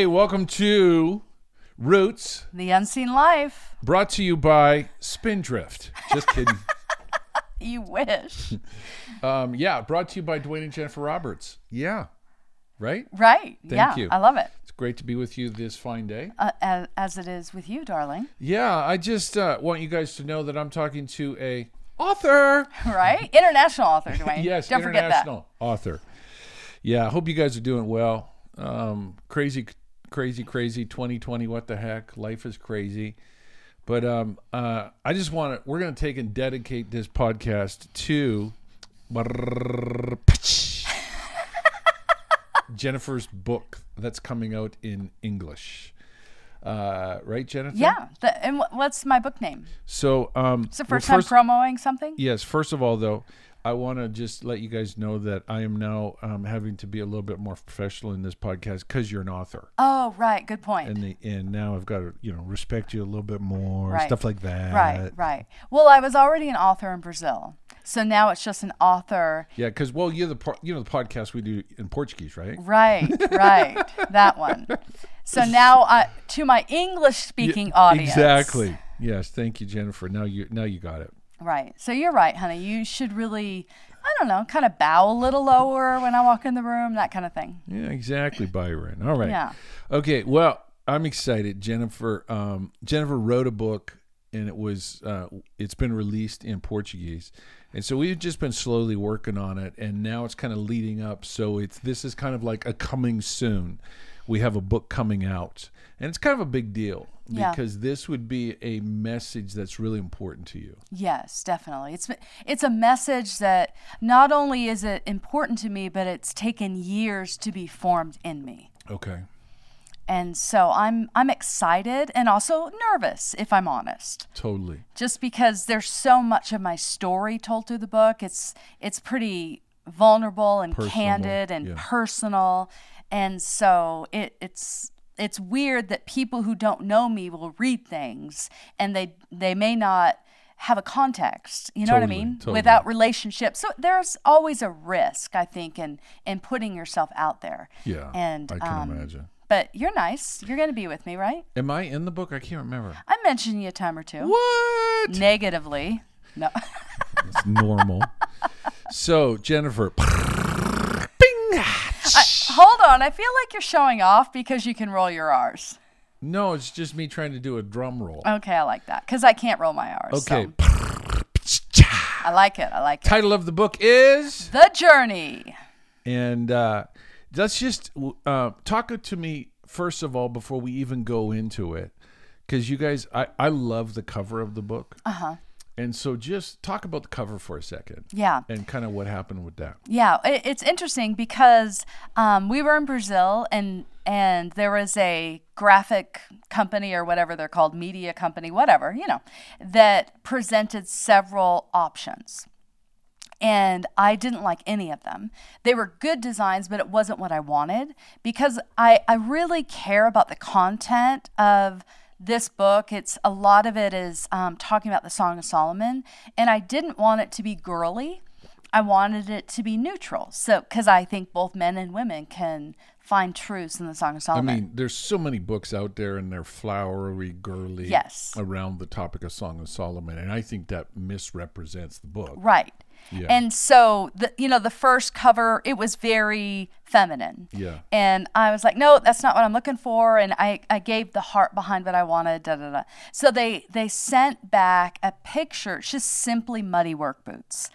Hey, welcome to Roots, The Unseen Life. brought to you by Spindrift. Just kidding. You wish. um, yeah, brought to you by Dwayne and Jennifer Roberts. Yeah, right? right. yeah. you. I love it. It's great to be with you this fine day. Uh, as, as it is with you, darling. Yeah, I just uh, want you guys to know that I'm talking to a author. Right? International author, Dwayne. yes, Don't forget that. international author. Yeah, I hope you guys are doing well. Um, crazy, crazy, crazy 2020. What the heck? Life is crazy. But um, uh, I just want to, we're going to take and dedicate this podcast to Jennifer's book that's coming out in English. Uh, right, Jennifer? Yeah. The, and what's my book name? So, um, It's the well, first time promoting something? Yes. First of all, though, I want to just let you guys know that I am now um, having to be a little bit more professional in this podcast because you're an author, Oh, right. Good point. and the, and now I've got to you know respect you a little bit more, Right. stuff like that. right, right. Well, I was already an author in Brazil. So now it's just an author. Yeah, because well, you're the you know the podcast we do in Portuguese, right? Right, right. that one. So now uh, to my English speaking audience. Exactly. Yes. Thank you, Jennifer. Now you now you got it. Right. So you're right, honey. You should really, I don't know, kind of bow a little lower when I walk in the room, that kind of thing. Yeah, exactly, Byron. All right. Yeah. Okay. Well, I'm excited. Jennifer. Um, Jennifer wrote a book, and it was uh, it's been released in Portuguese, and so we've just been slowly working on it, and now it's kind of leading up. So it's this is kind of like a coming soon. We have a book coming out, and it's kind of a big deal Yeah. because this would be a message that's really important to you. Yes, definitely. It's it's a message that not only is it important to me, but it's taken years to be formed in me. Okay. And so I'm I'm excited and also nervous, if I'm honest. Totally. just because there's so much of my story told through the book. It's it's pretty vulnerable and Personable, candid and yeah. personal, and so it, it's it's weird that people who don't know me will read things and they they may not have a context. You know what I mean? totally. Without relationship, so there's always a risk, I think, in in putting yourself out there. Yeah. and I can um, imagine. But you're nice. You're going to be with me, right? Am I in the book? I can't remember. I mentioned you a time or two. What? Negatively. No. It's normal. so, Jennifer. Bing. Hold on, I feel like you're showing off because you can roll your R's. No, it's just me trying to do a drum roll. Okay, I like that because I can't roll my R's. so Okay. I like it. I like it. Title of the book is, The Journey. and uh, let's just uh, talk to me first of all before we even go into it, because you guys, I I love the cover of the book. Uh Uh-huh. huh. And so, just talk about the cover for a second. Yeah. And kind of what happened with that. Yeah, it, it's interesting because um, we were in Brazil and and there was a graphic company or whatever they're called, media company, whatever, you know, that presented several options. And I didn't like any of them. They were good designs, but it wasn't what I wanted because I, I really care about the content of this book. It's a lot of it is um, talking about the Song of Solomon, and I didn't want it to be girly. I wanted it to be neutral. So, because I think both men and women can find truths in the Song of Solomon. I mean, there's so many books out there and they're flowery, girly Yes. around the topic of Song of Solomon. And I think that misrepresents the book. right. Yeah. And so the you know the first cover it was very feminine. Yeah. And I was like, no, that's not what I'm looking for. And I, I gave the heart behind what I wanted. Da, da, da. So they they sent back a picture, it's just simply muddy work boots.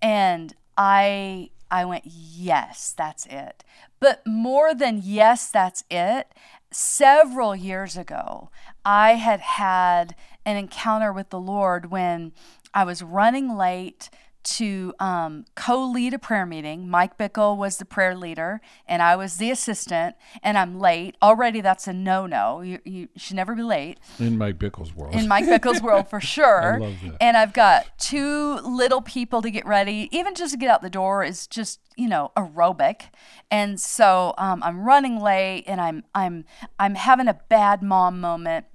And I I went, yes, that's it. But more than yes, that's it. Several years ago, I had had an encounter with the Lord when I was running late to um, co-lead a prayer meeting. Mike Bickle was the prayer leader, and I was the assistant. And I'm late already. That's a no-no. You, you should never be late In Mike Bickle's world. in Mike Bickle's world for sure. I love that. And I've got two little people to get ready. Even just to get out the door is just you know aerobic. And so um, I'm running late, and I'm I'm I'm having a bad mom moment.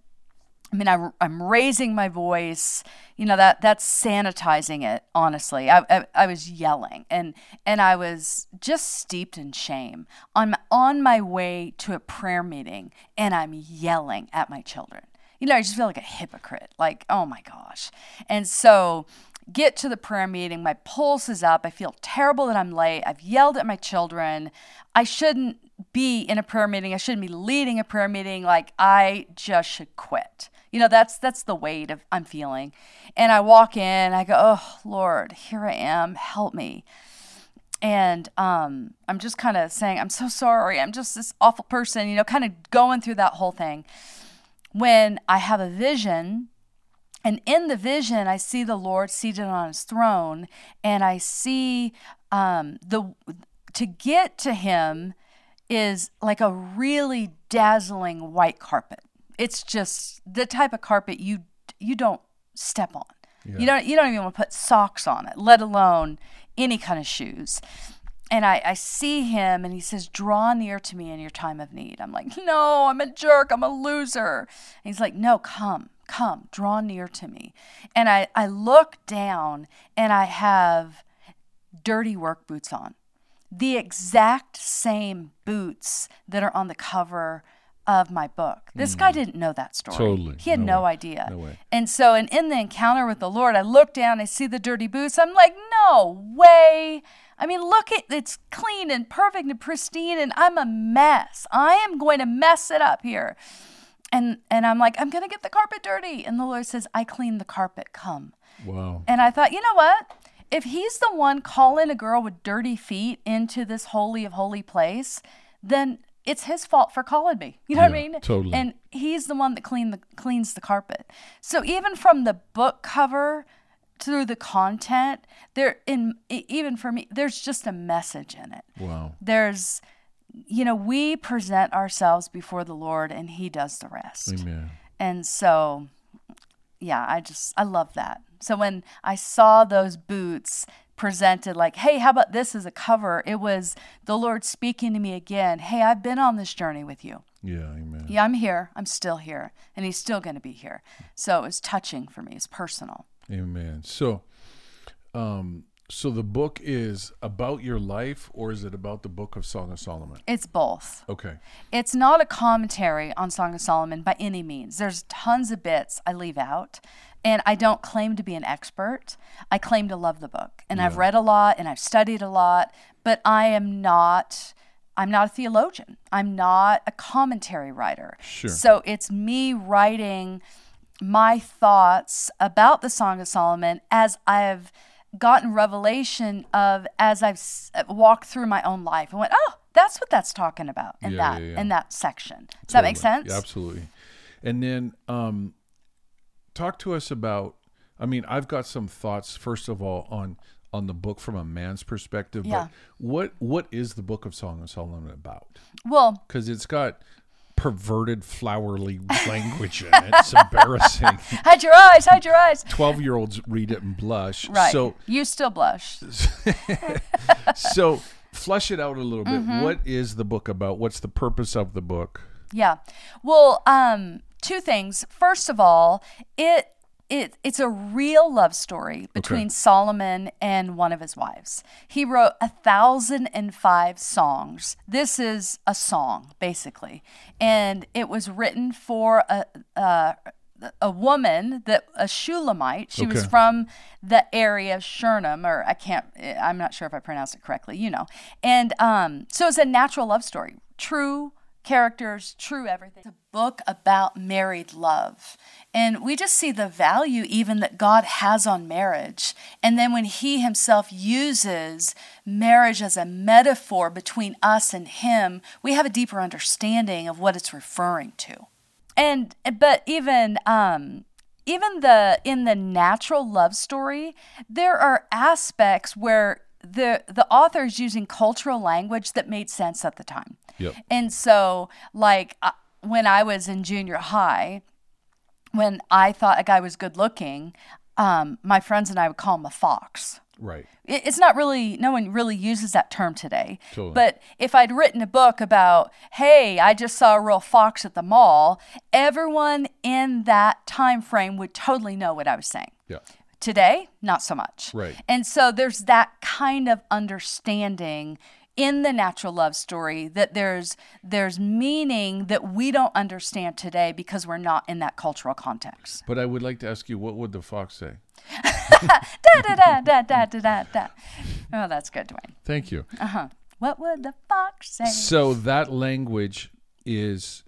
I mean, I, I'm raising my voice. You know that that's sanitizing it. Honestly, I, I, I was yelling and and I was just steeped in shame I'm on my way to a prayer meeting, and I'm yelling at my children. You know, I just feel like a hypocrite. Like, oh my gosh. And so, get to the prayer meeting. My pulse is up. I feel terrible that I'm late. I've yelled at my children. I shouldn't be in a prayer meeting. I shouldn't be leading a prayer meeting. Like I just should quit. You know, that's that's the weight of I'm feeling. And I walk in, I go, "Oh, Lord, here I am. Help me." And um, I'm just kind of saying, "I'm so sorry. I'm just this awful person." You know, kind of going through that whole thing. When I have a vision and in the vision, I see the Lord seated on his throne, and I see um, the to get to him is like a really dazzling white carpet. It's just the type of carpet you you don't step on. Yeah. You don't you don't even want to put socks on it, let alone any kind of shoes. And I, I see him and he says, Draw near to me in your time of need. I'm like, No, I'm a jerk. I'm a loser. And he's like, No, come, come, draw near to me. And I, I look down and I have dirty work boots on the exact same boots that are on the cover of my book. This mm. guy didn't know that story. Totally. He had no, no idea. No way. And so, and in the encounter with the Lord, I look down, I see the dirty boots. I'm like, no way. I mean, look at it's clean and perfect and pristine, and I'm a mess. I am going to mess it up here. And and I'm like, I'm gonna get the carpet dirty. And the Lord says, I clean the carpet. Come. Wow. And I thought, you know what? if he's the one calling a girl with dirty feet into this holy of holy place, then it's his fault for calling me. You know yeah, what I mean? Totally. And he's the one that clean the cleans the carpet. So even from the book cover through the content, there in even for me, there's just a message in it. Wow. There's you know, we present ourselves before the Lord and he does the rest. Amen. And so yeah, I just I love that. So when I saw those boots presented like, "Hey, how about this as a cover?" It was the Lord speaking to me again. "Hey, I've been on this journey with you." Yeah, amen. Yeah, I'm here. I'm still here, and he's still going to be here. So it was touching for me. It's personal. Amen. So um so the book is about your life or is it about the book of Song of Solomon? It's both. Okay. It's not a commentary on Song of Solomon by any means. There's tons of bits I leave out. And I don't claim to be an expert. I claim to love the book. And yeah. I've read a lot and I've studied a lot, but I am not I'm not a theologian. I'm not a commentary writer. Sure. So it's me writing my thoughts about the Song of Solomon as I've gotten revelation of as I've walked through my own life and went, oh, that's what that's talking about in yeah, that yeah, yeah. in that section. Does that make sense? absolutely. And then um, talk to us about. I mean, I've got some thoughts. First of all, on on the book from a man's perspective. Yeah. But what what is the book of Song of Solomon about? Well, because it's got perverted flowery language in it. It's embarrassing. hide your eyes, hide your eyes. 12 year olds read it and blush. Right. So you still blush. so flush it out a little bit. Mm-hmm. What is the book about? What's the purpose of the book? Yeah. Well, um, two things. First of all, it it, it's a real love story between okay. Solomon and one of his wives. He wrote a thousand and five songs. This is a song, basically, and it was written for a. a a woman that a Shulamite. She okay. was from the area of Shurnam, or I can't. I'm not sure if I pronounced it correctly. You know, and um, so it's a natural love story, true characters, true everything. It's a book about married love. And we just see the value even that God has on marriage. And then when He Himself uses marriage as a metaphor between us and Him, we have a deeper understanding of what it's referring to. And, but even, um, even the in the natural love story there are aspects where the the author is using cultural language that made sense at the time Yep. And so, like, uh, when I was in junior high, when I thought a guy was good looking, um, my friends and I would call him a fox. Right. It- It's not really, no one really uses that term today. Totally. But if I'd written a book about, hey, I just saw a real fox at the mall, everyone in that time frame would totally know what I was saying. Yeah. Today, not so much. Right. And so there's that kind of understanding in the natural love story that there's there's meaning that we don't understand today because we're not in that cultural context. But I would like to ask you, what would the fox say? Da da da da da da da. Oh, that's good, Dwayne. Thank you. Uh-huh. What would the fox say? So that language is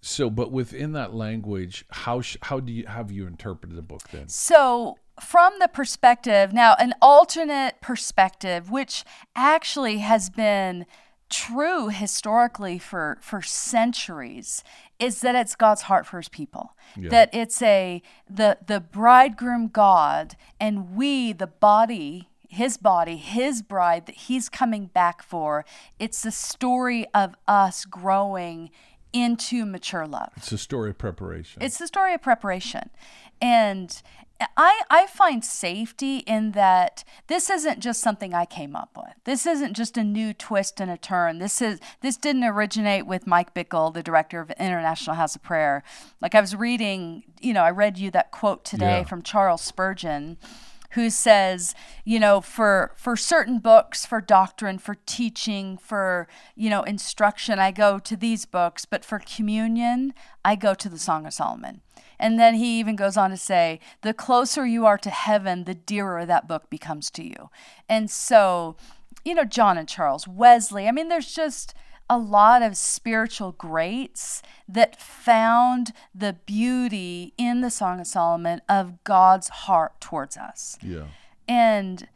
so, but within that language, how sh- how do you have you interpreted the book then? So, from the perspective, now an alternate perspective, which actually has been true historically for, for centuries, is that it's God's heart for his people. That it's a the the bridegroom God and we, the body, his body, his bride that he's coming back for. It's the story of us growing into mature love. It's a story of preparation. It's the story of preparation. And I, I find safety in that this isn't just something I came up with. This isn't just a new twist and a turn. This is this didn't originate with Mike Bickle, the director of International House of Prayer. Like I was reading, you know, I read you that quote today Yeah. from Charles Spurgeon who says, you know, for for certain books, for doctrine, for teaching, for you know instruction, I go to these books, but for communion, I go to the Song of Solomon. And then he even goes on to say, the closer you are to heaven, the dearer that book becomes to you. And so, you know, John and Charles, Wesley, I mean, there's just a lot of spiritual greats that found the beauty in the Song of Solomon of God's heart towards us. yeah. And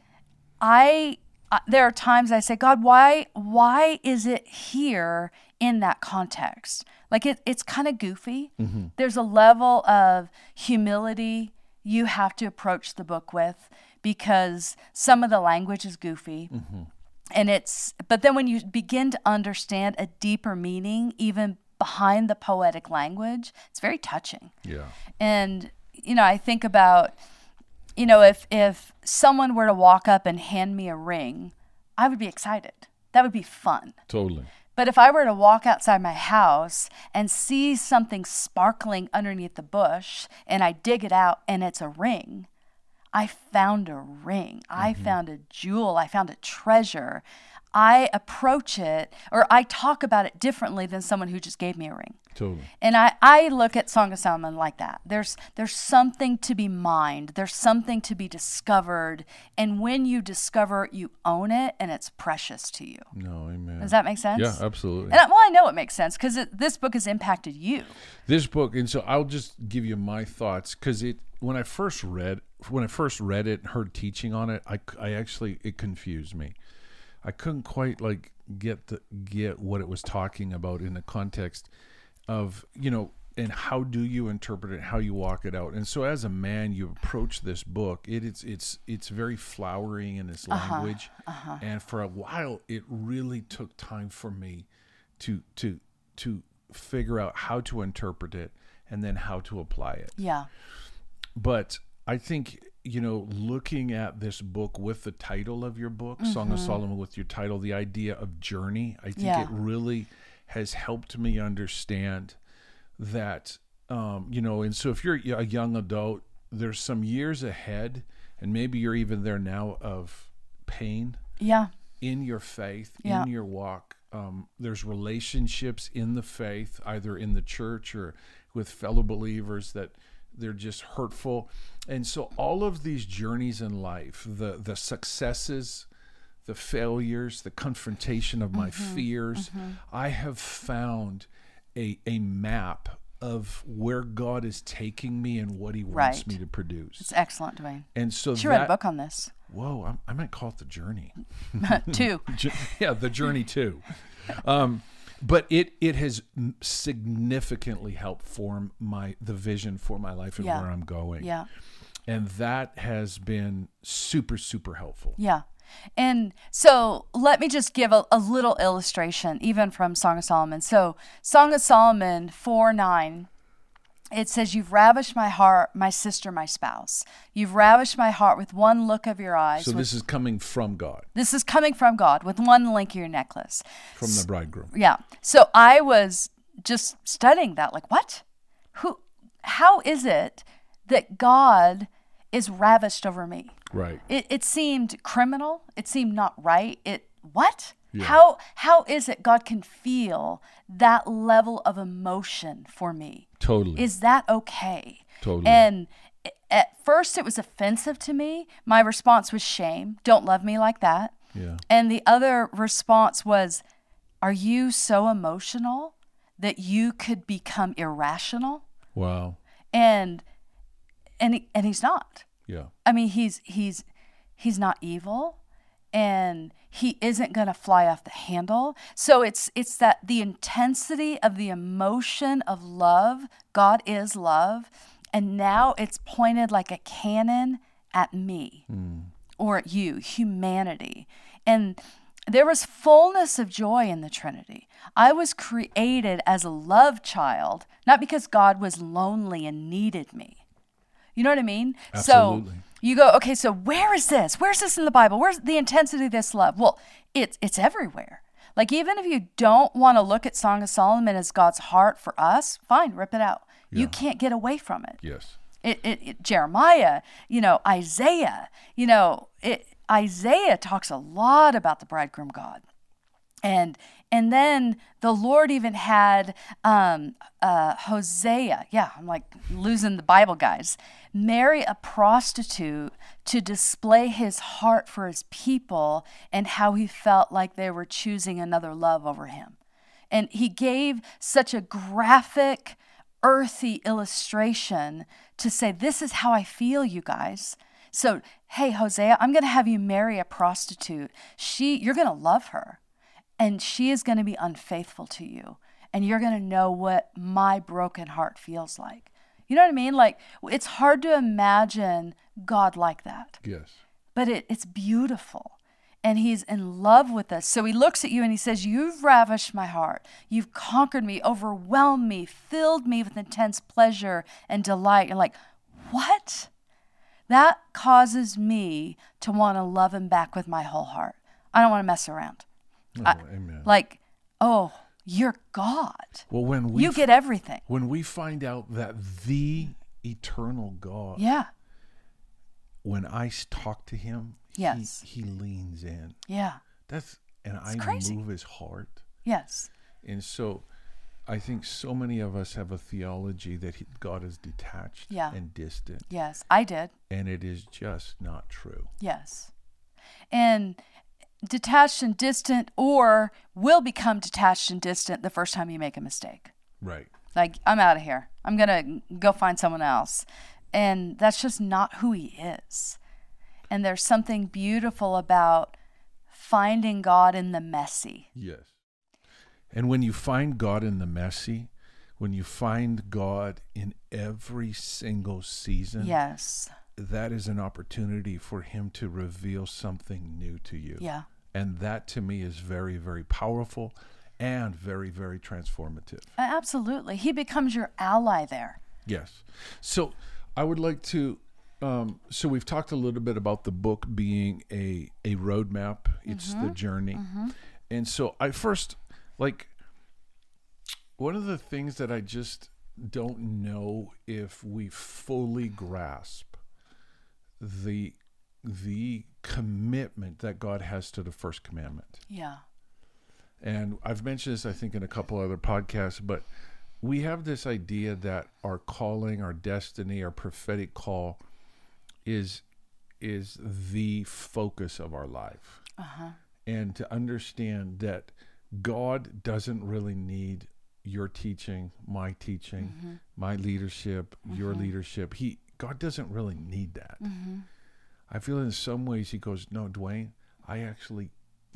I uh, there are times I say, God, why why is it here in that context? Like it, it's kind of goofy. Mm-hmm. There's a level of humility you have to approach the book with because some of the language is goofy. Mm-hmm. And it's but then when you begin to understand a deeper meaning even behind the poetic language, it's very touching. Yeah. And you know, I think about you know, if if someone were to walk up and hand me a ring, I would be excited. That would be fun. Totally. But if I were to walk outside my house and see something sparkling underneath the bush and I dig it out and it's a ring, I found a ring. I mm-hmm. found a jewel. I found a treasure. I approach it or I talk about it differently than someone who just gave me a ring. Totally. And I, I look at Song of Solomon like that. There's there's something to be mined. There's something to be discovered. And when you discover it, you own it and it's precious to you. No, amen. Does that make sense? yeah, absolutely. And I, well, I know it makes sense because this book has impacted you. this book and so i'll just give you my thoughts because it when i first read when i first read it and heard teaching on it i, I actually it confused me i couldn't quite like get the get what it was talking about in the context of you know and how do you interpret it how you walk it out. And so as a man you approach this book it, it's it's it's very flowery in its uh-huh, language. Uh-huh. and for a while it really took time for me to to to figure out how to interpret it and then how to apply it. Yeah. but i think you know looking at this book with the title of your book song of solomon with your title the idea of journey i think Yeah. it really has helped me understand that um, you know and so if you're a young adult there's some years ahead and maybe you're even there now of pain Yeah. in your faith, Yeah. in your walk. Um, there's relationships in the faith, either in the church or with fellow believers that they're just hurtful. And so all of these journeys in life, the the successes, the failures, the confrontation of my Mm-hmm. fears, I have found a a map of where God is taking me and what he wants Right. me to produce. It's excellent, Dwayne. And so She read a book on this. whoa, I, I might call it the journey. Two. Yeah the journey too um but it it has significantly helped form my the vision for my life and Yeah. where i'm going Yeah. and that has been super super helpful Yeah. And so let me just give a, a little illustration, even from Song of Solomon. So, Song of Solomon 4 9 it says, You've ravished my heart, my sister, my spouse. You've ravished my heart with one look of your eyes. So with- this is coming from God, this is coming from God with one link of your necklace. from the bridegroom. Yeah. So I was just studying that. Like, what? Who? How is it that God is ravished over me? Right. It, it seemed criminal. It seemed not right. It what? How how is it God can feel that level of emotion for me? Totally. Is that okay? Totally. And at first it was offensive to me. My response was shame. Don't love me like that. yeah. And the other response was, Are you so emotional that you could become irrational? Wow. And and he, and he's not. Yeah. I mean, he's he's he's not evil, and he isn't going to fly off the handle. So it's it's that the intensity of the emotion of love. God is love, and now it's pointed like a cannon at me hmm. or at you, humanity, and. There was fullness of joy in the Trinity. I was created as a love child, not because God was lonely and needed me. You know what I mean? Absolutely. So you go, okay, so where is this? Where's this in the Bible? Where's the intensity of this love? Well, it's it's everywhere. Like even if you don't want to look at Song of Solomon as God's heart for us, fine, rip it out. You can't get away from it. Yes. It, it, it Jeremiah, you know, Isaiah, you know, it, Isaiah talks a lot about the bridegroom God and and then the lord even had um, uh, hosea yeah i'm like losing the bible guys marry a prostitute to display his heart for his people and how he felt like they were choosing another love over him. And he gave such a graphic earthy illustration to say this is how i feel you guys. So hey hosea i'm going to have you marry a prostitute. She you're going to love her and she is going to be unfaithful to you and you're going to know what my broken heart feels like. You know what i mean? Like it's hard to imagine god like that. Yes. but it, it's beautiful and he's in love with us. So he looks at you and he says you've ravished my heart. You've conquered me overwhelmed me filled me with intense pleasure and delight. And like what? That causes me to want to love him back with my whole heart. I don't want to mess around Oh, amen. like, oh, you're God. well, when we You get everything. when we find out that the eternal God, Yeah. when I talk to Him, Yes. he, he leans in. Yeah. That's and I crazy. move His heart, Yes. and so. I think so many of us have a theology that he, God is detached Yeah. and distant, Yes. I did. and it is just not true. Yes. And detached and distant, or will become detached and distant the first time you make a mistake. Right. Like, I'm out of here. I'm going to go find someone else. And that's just not who he is. And there's something beautiful about finding God in the messy. Yes. And when you find God in the messy, when you find God in every single season, Yes. That is an opportunity for Him to reveal something new to you. Yeah. And that to me is very, very powerful and very, very transformative. Uh, absolutely. He becomes your ally there. Yes. So I would like to. Um, so we've talked a little bit about the book being a a roadmap. It's the mm-hmm. journey, mm-hmm. and so I first like one of the things that I just don't know if we fully grasp the the commitment that God has to the first commandment. Yeah. And I've mentioned this, I think, in a couple other podcasts, but we have this idea that our calling, our destiny, our prophetic call is is the focus of our life. Uh-huh. And to understand that God doesn't really need your teaching, my teaching, my leadership, your leadership. He God doesn't really need that. Mm-hmm. I feel in some ways he goes, No, Dwayne, I actually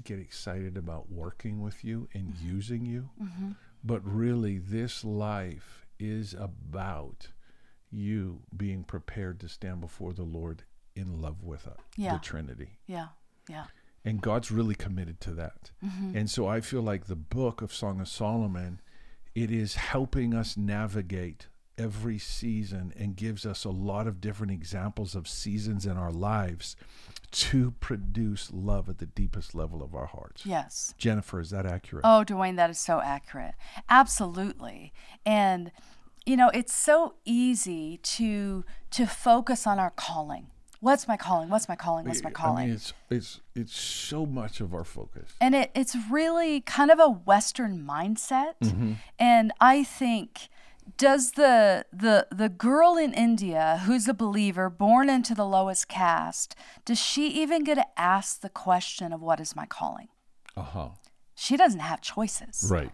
get excited about working with you and mm-hmm. using you. Mm-hmm. But really, this life is about you being prepared to stand before the Lord in love with uh, Yeah. the Trinity. Yeah. Yeah. And God's really committed to that. And so I feel like the book of Song of Solomon, it is helping us navigate every season and gives us a lot of different examples of seasons in our lives to produce love at the deepest level of our hearts. Yes. Jennifer, is that accurate? Oh, Dwayne, that is so accurate. Absolutely. And you know, it's so easy to to focus on our calling. What's my calling? What's my calling? What's my calling? I mean, it's it's it's so much of our focus. and it, it's really kind of a Western mindset. Mm-hmm. And I think does the the the girl in India who's a believer, born into the lowest caste, does she even get to ask the question of what is my calling? Uh huh. She doesn't have choices. Right.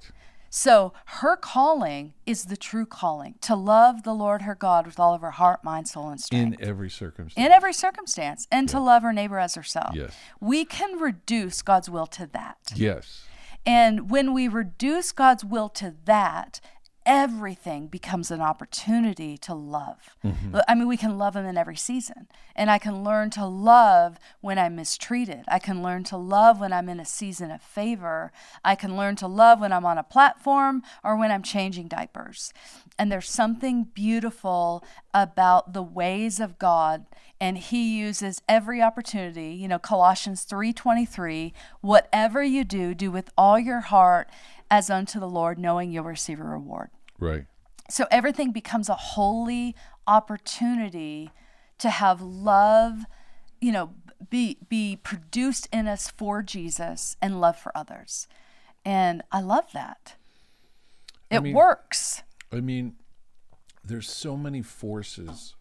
So her calling is the true calling to love the Lord her God with all of her heart, mind, soul, and strength. In every circumstance. in every circumstance, and to love her neighbor as herself. Yes. We can reduce God's will to that. yes. And when we reduce God's will to that, everything becomes an opportunity to love. Mm-hmm. I mean, we can love them in every season. And I can learn to love when I'm mistreated. I can learn to love when I'm in a season of favor. I can learn to love when I'm on a platform or when I'm changing diapers. And there's something beautiful about the ways of God and he uses every opportunity you know colossians 3.23 whatever you do do with all your heart as unto the lord knowing you'll receive a reward Right. so everything becomes a holy opportunity to have love you know be be produced in us for jesus and love for others and i love that it mean- works I mean, there's so many forces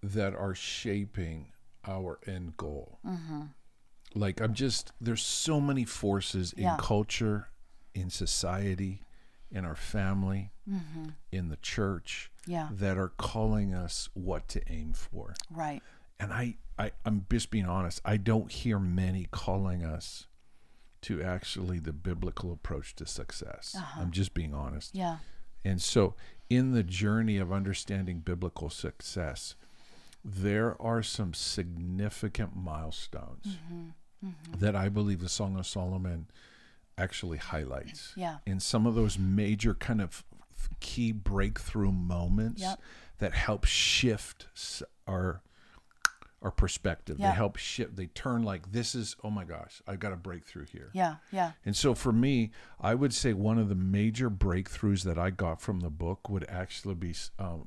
that are shaping our end goal. Mm-hmm. Like, I'm just, there's so many forces in Yeah. culture, in society, in our family, in the church Mm-hmm. Yeah. that are calling us what to aim for. right And I, I, I'm just being honest, I don't hear many calling us to actually the biblical approach to success. I'm just being honest. yeah And so, in the journey of understanding biblical success, there are some significant milestones Mm-hmm. that I believe the Song of Solomon actually highlights. Yeah. In some of those major kind of key breakthrough moments Yep. that help shift our our perspective. Yeah. They help shift. They turn like this is oh my gosh, I've got a breakthrough here. yeah yeah And so for me, I would say one of the major breakthroughs that I got from the book would actually be um,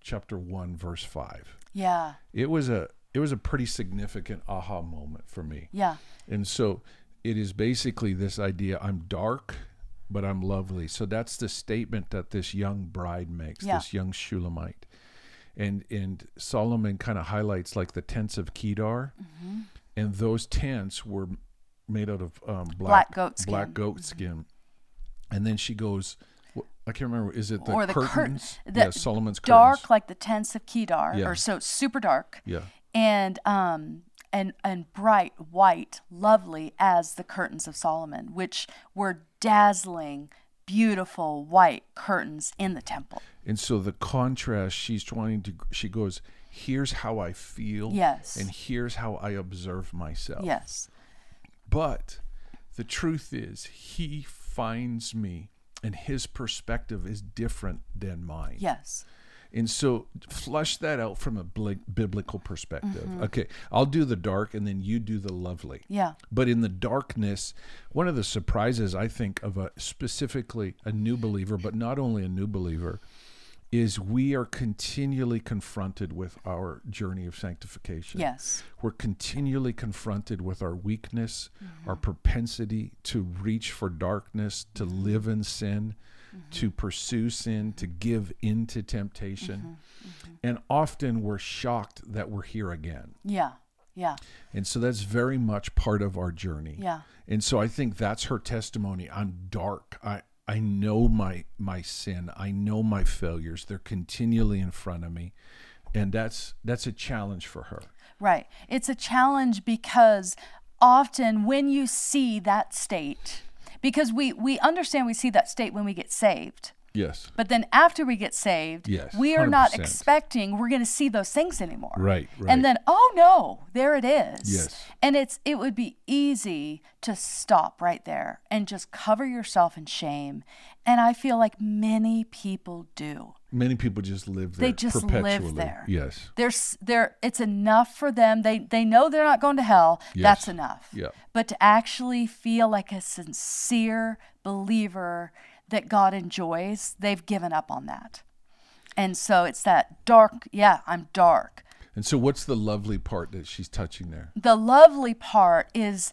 chapter one, verse five. yeah It was a it was a pretty significant aha moment for me. yeah And so it is basically this idea: I'm dark, but I'm lovely. So that's the statement that this young bride makes, Yeah. this young Shulamite. And and Solomon kind of highlights like the tents of Kedar, Mm-hmm. and those tents were made out of um, black, Black goat skin. Mm-hmm. Black goat skin. And then she goes, I can't remember. Is it the or the curtains? curtains yeah, Solomon's dark curtains. like the tents of Kedar, Yeah. or so super dark, Yeah, and um and and bright white, lovely as the curtains of Solomon, which were dazzling, beautiful white curtains in the temple. And so the contrast, she's trying to, she goes, here's how I feel. Yes. And here's how I observe myself. Yes, But the truth is, he finds me and his perspective is different than mine. yes, And so flush that out from a bli- biblical perspective. Mm-hmm. Okay, I'll do the dark and then you do the lovely. yeah, But in the darkness, one of the surprises I think of a specifically a new believer, but not only a new believer, is we are continually confronted with our journey of sanctification. yes, We're continually confronted with our weakness, Mm-hmm. our propensity to reach for darkness, to Mm-hmm. live in sin, to pursue sin, to give into temptation. Mm-hmm. And often we're shocked that we're here again. yeah, yeah, And so that's very much part of our journey. yeah, And so I think that's her testimony. I'm dark. I I know my my sin. I know my failures. They're continually in front of me. And that's that's a challenge for her. right. It's a challenge because often when you see that state, because we we understand we see that state when we get saved. Yes. But then after we get saved, Yes, we are not 100%. expecting we're going to see those things anymore. Right, right. And then, oh no, there it is. Yes. And it's it would be easy to stop right there and just cover yourself in shame. And I feel like many people do. Many people just live there They just perpetually. live there. Yes. There's there it's enough for them. They they know they're not going to hell. Yes. That's enough. Yeah. But to actually feel like a sincere believer that God enjoys, they've given up on that. And so it's that dark, yeah, I'm dark. And so what's the lovely part that she's touching there? The lovely part is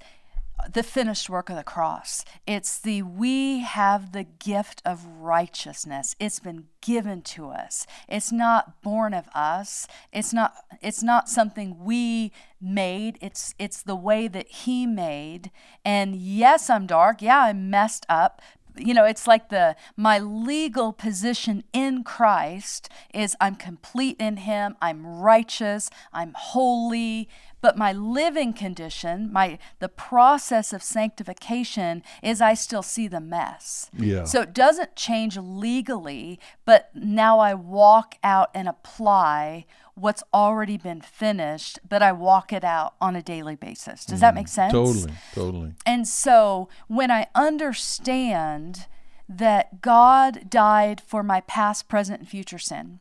the finished work of the cross. It's the we have the gift of righteousness. It's been given to us. It's not born of us. It's not it's not something we made. It's it's the way that he made. And yes, I'm dark. Yeah, I'm messed up. You know, it's like the my legal position in Christ is I'm complete in him. I'm righteous. I'm holy but my living condition my the process of sanctification is i still see the mess Yeah. so it doesn't change legally but now i walk out and apply what's already been finished but i walk it out on a daily basis does that mm-hmm. make sense Totally. Totally. and so when I understand that God died for my past, present, and future sin,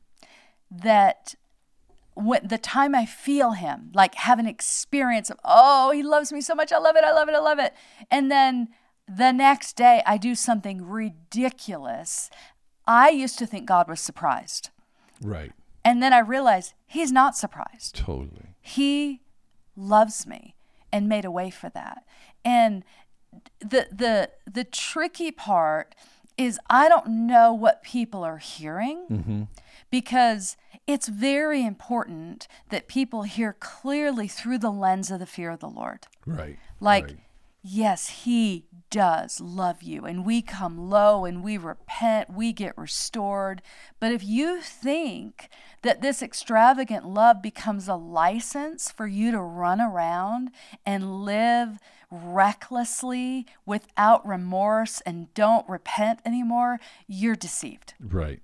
that when the time I feel Him, like have an experience of, oh, He loves me so much, I love it, I love it, I love it. And then the next day I do something ridiculous. I used to think God was surprised. Right. And then I realized He's not surprised. Totally. He loves me and made a way for that. And the the the tricky part is I don't know what people are hearing mm-hmm. because it's very important that people hear clearly through the lens of the fear of the Lord. Right. Like, right. Yes, He does love you, and we come low and we repent, we get restored. But if you think that this extravagant love becomes a license for you to run around and live recklessly without remorse and don't repent anymore, you're deceived. Right.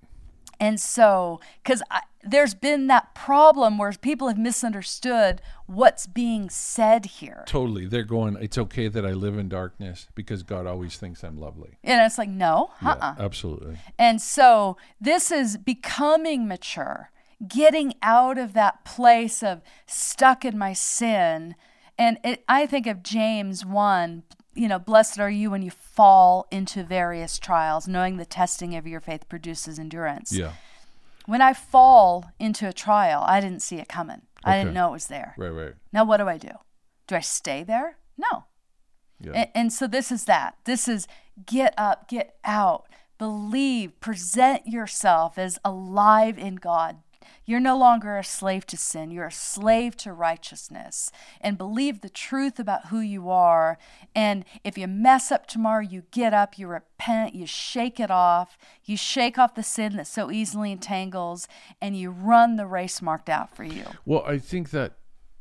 And so, because there's been that problem where people have misunderstood what's being said here. Totally. They're going, it's okay that I live in darkness because God always thinks I'm lovely. And it's like, no, uh Yeah, uh absolutely. And so, this is becoming mature, getting out of that place of stuck in my sin. And it, I think of James 1, you know, blessed are you when you fall into various trials, knowing the testing of your faith produces endurance. Yeah. When I fall into a trial, I didn't see it coming. I didn't know it was there. Right, right. Now, what do I do? Do I stay there? No. Yeah. And, and so this is that. This is get up, get out, believe, present yourself as alive in God. You're no longer a slave to sin. You're a slave to righteousness. And believe the truth about who you are. And if you mess up tomorrow, you get up, you repent, you shake it off, you shake off the sin that so easily entangles, and you run the race marked out for you. Well, I think that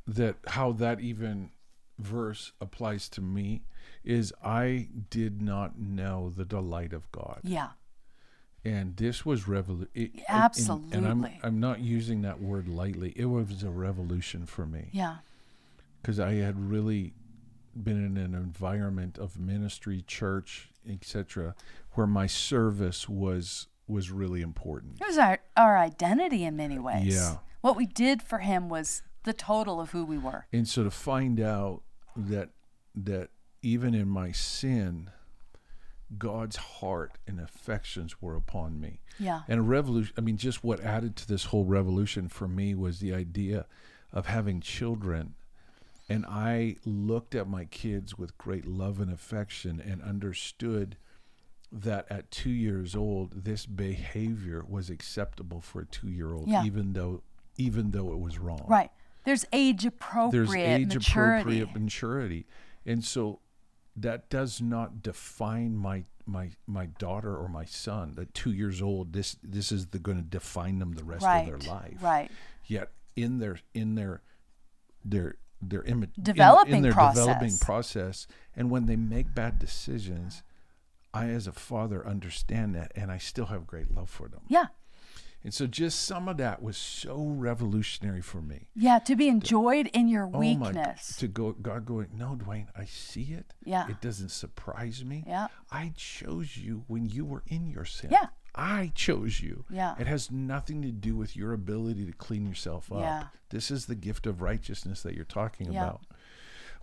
that how that even verse applies to me is I did not know the delight of God. Yeah. And this was revolution. Absolutely. And I'm I'm not using that word lightly. It was a revolution for me Yeah. because I had really been in an environment of ministry, church, etc., where my service was was really important. It was our, our identity in many uh, ways. Yeah. What we did for him was the total of who we were. And so to find out that that even in my sin, God's heart and affections were upon me. Yeah. And a revolution, I mean, just what added to this whole revolution for me was the idea of having children. And I looked at my kids with great love and affection and understood that at two years old, this behavior was acceptable for a two year old, Yeah. even though even though it was wrong Right. There's age appropriate there's age maturity. appropriate maturity and so that does not define my my my daughter or my son at two years old this this is the, going to define them the rest right. of their life Right. yet in their in their their their imma- in- in, Developing their developing process. process and when they make bad decisions I, as a father, understand that, and I still have great love for them. Yeah. And so, just some of that was so revolutionary for me. Yeah. To be enjoyed in your weakness. Oh my! To go, God going, no, Dwayne, I see it. Yeah. It doesn't surprise me. Yeah. I chose you when you were in your sin. Yeah. I chose you. Yeah. It has nothing to do with your ability to clean yourself up. Yeah. This is the gift of righteousness that you're talking Yeah. about.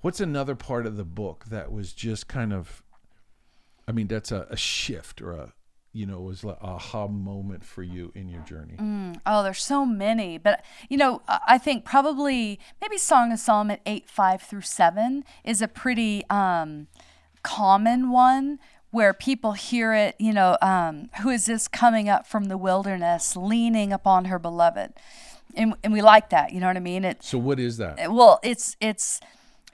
What's another part of the book that was just kind of, I mean, that's a, a shift or a, you know, was like a aha moment for you in your journey? Oh, there's so many. But, you know, I I think probably maybe Song of Solomon 8, 5 through 7 is a pretty um, common one where people hear it, you know, um, who is this coming up from the wilderness, leaning upon her beloved? And, and we like that, you know what I mean? It, So, what is that? well it's it's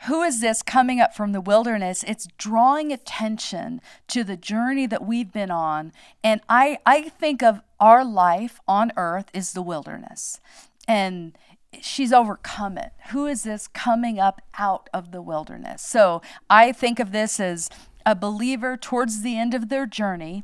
who is this coming up from the wilderness? It's drawing attention to the journey that we've been on. And i i think of our life on earth is the wilderness. And she's overcome it. Who is this coming up out of the wilderness? So i think of this as a believer towards the end of their journey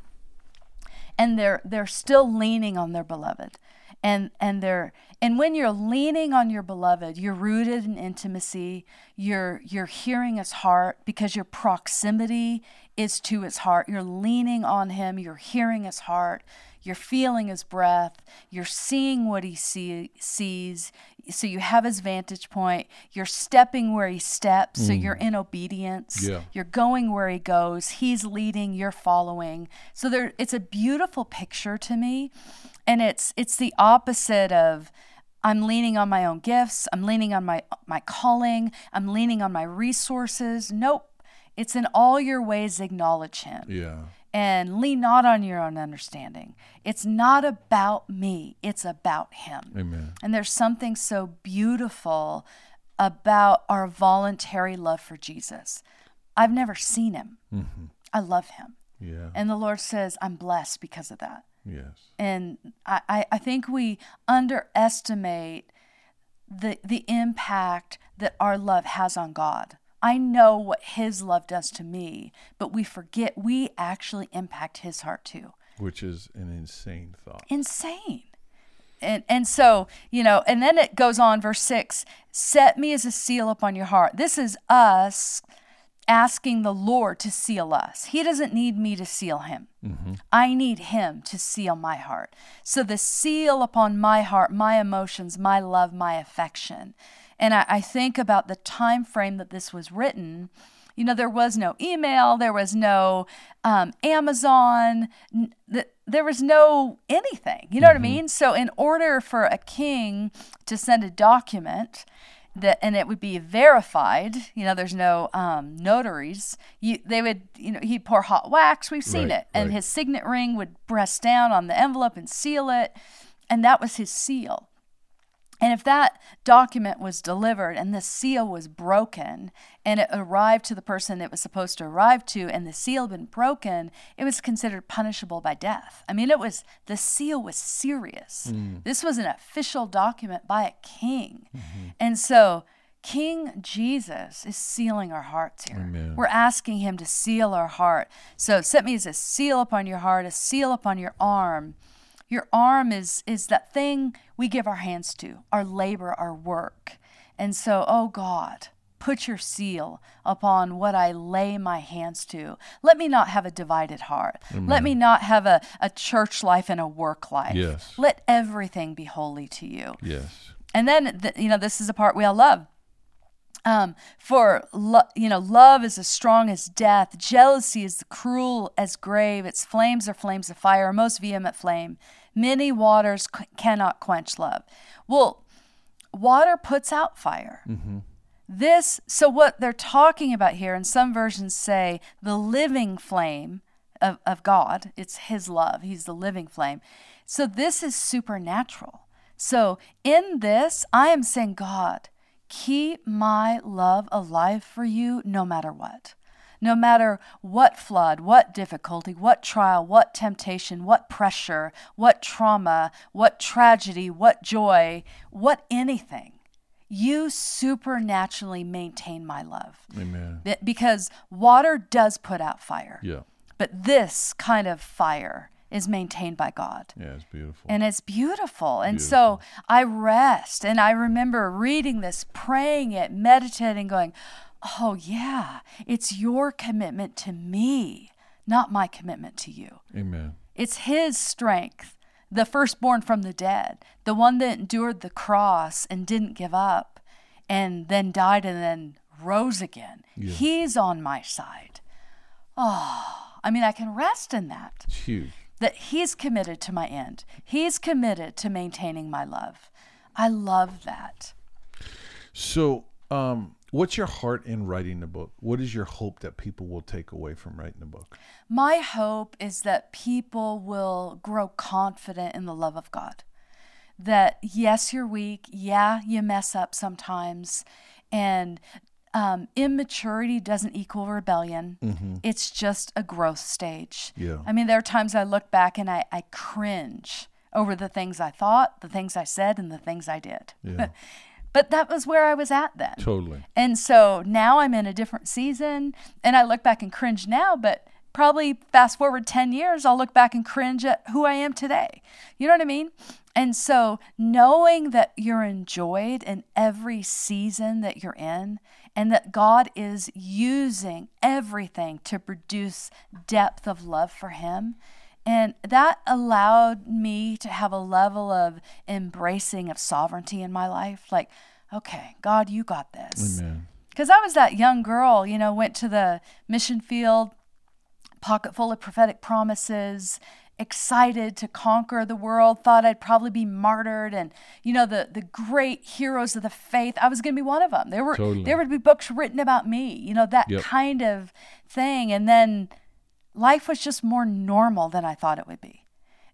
and they're they're still leaning on their beloved and and they're and when you're leaning on your beloved you're rooted in intimacy you're you're hearing his heart because your proximity is to his heart. You're leaning on him you're hearing his heart you're feeling his breath you're seeing what he see, sees. So you have his vantage point you're stepping where he steps so you're mm. in obedience Yeah. you're going where he goes he's leading you're following. So there it's a beautiful picture to me and it's it's the opposite of i'm leaning on my own gifts i'm leaning on my my calling i'm leaning on my resources nope it's in all your ways acknowledge him Yeah. and lean not on your own understanding it's not about me it's about him Amen. and there's something so beautiful about our voluntary love for Jesus. I've never seen him. Mm-hmm. I love him. Yeah. And the Lord says, I'm blessed because of that. Yes. And I, I, think we underestimate the, the impact that our love has on God. I know what his love does to me, but we forget we actually impact his heart too Which is an insane thought. insane. And and so, you know, and then it goes on verse 6, set me as a seal upon your heart. This is us asking the Lord to seal us. He doesn't need me to seal him. Mm-hmm. I need him to seal my heart. So the seal upon my heart, my emotions, my love, my affection. And I, I think about the time frame that this was written. You know, there was no email, there was no um, Amazon, n- th- there was no anything. You know what I mean? So, in order for a king to send a document, that and it would be verified. You know, there's no um, notaries. You they would you know he'd pour hot wax. We've seen Right, it, and right. his signet ring would press down on the envelope and seal it, and that was his seal. And if that document was delivered and the seal was broken and it arrived to the person it was supposed to arrive to and the seal had been broken, it was considered punishable by death. I mean, it was the seal was serious. Hmm. This was an official document by a king. Mm-hmm. And so King Jesus is sealing our hearts here. Amen. We're asking him to seal our heart. So set me as a seal upon your heart, a seal upon your arm. Your arm is is that thing we give our hands to, our labor, our work. And so, oh God, put your seal upon what I lay my hands to. Let me not have a divided heart. Let me not have a, a church life and a work life. Yes. Let everything be holy to you. Yes. And then, the, you know, this is a part we all love. Um, for lo- you know, love is as strong as death. Jealousy is cruel as grave. Its flames are flames of fire, a most vehement flame. Many waters qu- cannot quench love. Well, water puts out fire. This, so what they're talking about here, and some versions say the living flame of, of God, it's His love. He's the living flame. So this is supernatural. So in this, I am saying, God, keep my love alive for you no matter what. No matter what flood, what difficulty, what trial, what temptation, what pressure, what trauma, what tragedy, what joy, what anything, you supernaturally maintain my love. Amen. Because water does put out fire. Yeah. But this kind of fire is maintained by God. Yeah, it's beautiful. And it's beautiful. And so I rest. And I remember reading this, praying it, meditating, going, oh, yeah, it's your commitment to me, not my commitment to you. Amen. It's His strength, the firstborn from the dead, the one that endured the cross and didn't give up and then died and then rose again. He's on my side. Oh, I mean, I can rest in that It's huge. That he's committed to my end. He's committed to maintaining my love. I love that. So, um, what's your heart in writing the book? What is your hope that people will take away from writing the book? My hope is that people will grow confident in the love of God. That yes, you're weak. Yeah, you mess up sometimes. And um, immaturity doesn't equal rebellion. It's just a growth stage. Yeah. I mean, there are times I look back and I, I cringe over the things I thought, the things I said, and the things I did. Yeah. but that was where I was at then. Totally. And so now I'm in a different season and I look back and cringe now, but probably fast forward 10 years, I'll look back and cringe at who I am today. You know what I mean? And so knowing that you're enjoyed in every season that you're in and that God is using everything to produce depth of love for Him. And that allowed me to have a level of embracing of sovereignty in my life. Like, okay, God, you got this. Because I was that young girl, you know, went to the mission field, pocket full of prophetic promises, excited to conquer the world, thought I'd probably be martyred and you know the the great heroes of the faith, I was going to be one of them. There were Totally. there would be books written about me, you know, that Yep. kind of thing and then life was just more normal than I thought it would be.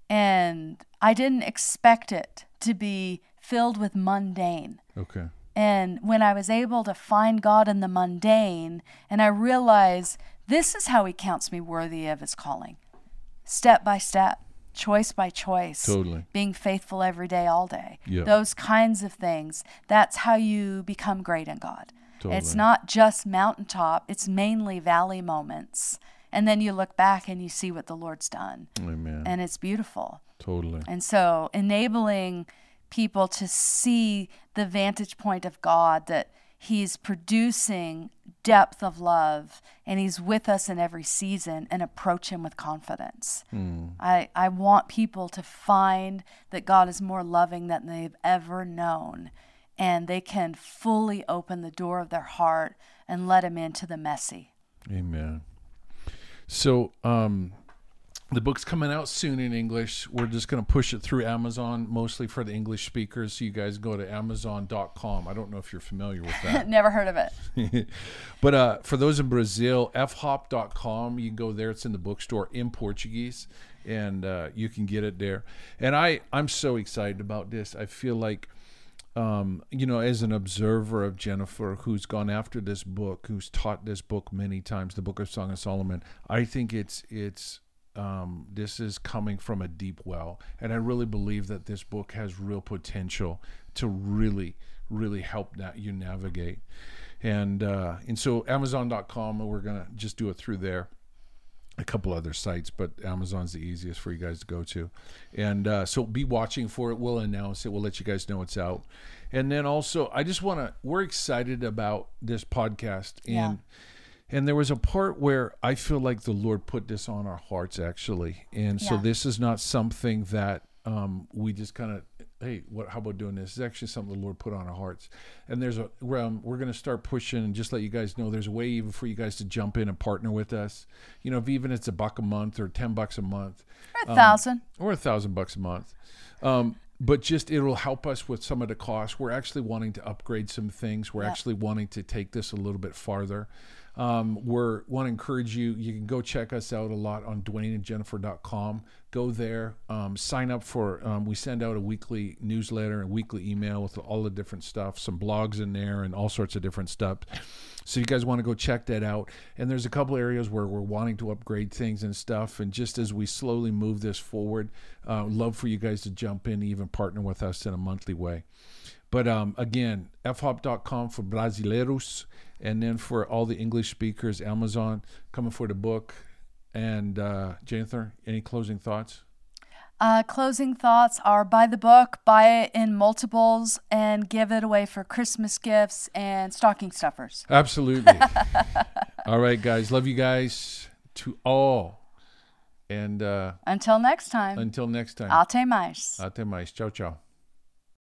And I didn't expect it to be filled with mundane. Okay. And when I was able to find God in the mundane, and I realized this is how He counts me worthy of His calling step by step, choice by choice, Totally. being faithful every day, all day. Yeah. Those kinds of things. That's how you become great in God. It's not just mountaintop, it's mainly valley moments. And then you look back and you see what the Lord's done, Amen. and it's beautiful. totally. And so enabling people to see the vantage point of God that He's producing depth of love and He's with us in every season and approach Him with confidence. I, I want people to find that God is more loving than they've ever known and they can fully open the door of their heart and let Him into the messy. Amen. So, um, the book's coming out soon in English. We're just going to push it through Amazon, mostly for the English speakers. So you guys go to Amazon.com. I don't know if you're familiar with that. Never heard of it. but uh, for those in Brazil, fhop.com, you can go there. It's in the bookstore in Portuguese, and uh, you can get it there. And I, I'm so excited about this. I feel like, um, you know, as an observer of Jennifer, who's gone after this book, who's taught this book many times, the Book of Song of Solomon, I think it's it's um, this is coming from a deep well, and I really believe that this book has real potential to really, really help that you navigate. And uh, and so Amazon.com, we're gonna just do it through there a couple other sites, but Amazon's the easiest for you guys to go to. And uh, so be watching for it. We'll announce it. We'll let you guys know it's out. And then also, I just want to. We're excited about this podcast, Yeah. And there was a part where I feel like the Lord put this on our hearts actually, and so Yeah. this is not something that um, we just kind of. Hey, what? How about doing this? It's actually something the Lord put on our hearts, and there's a we're, um, we're going to start pushing and just let you guys know there's a way even for you guys to jump in and partner with us. You know, if even it's a buck a month or ten bucks a month, Or a thousand. or a thousand bucks a month. Um, but just it'll help us with some of the costs. We're actually wanting to upgrade some things. We're Yeah. actually wanting to take this a little bit farther. Um, we're want to encourage you. You can go check us out a lot on DwayneandJennifer.com. Go there, um, sign up for. Um, we send out a weekly newsletter and weekly email with all the different stuff, some blogs in there, and all sorts of different stuff. So you guys want to go check that out. And there's a couple areas where we're wanting to upgrade things and stuff. And just as we slowly move this forward, uh, love for you guys to jump in, even partner with us in a monthly way. But um, again, fhop.com for Brasileiros. And then for all the English speakers, Amazon coming for the book. And uh, Jennifer, any closing thoughts? Uh, closing thoughts are buy the book, buy it in multiples, and give it away for Christmas gifts and stocking stuffers. Absolutely. all right, guys. Love you guys to all. And uh, Until next time, until next time, até mais. até mais. Ciao, ciao.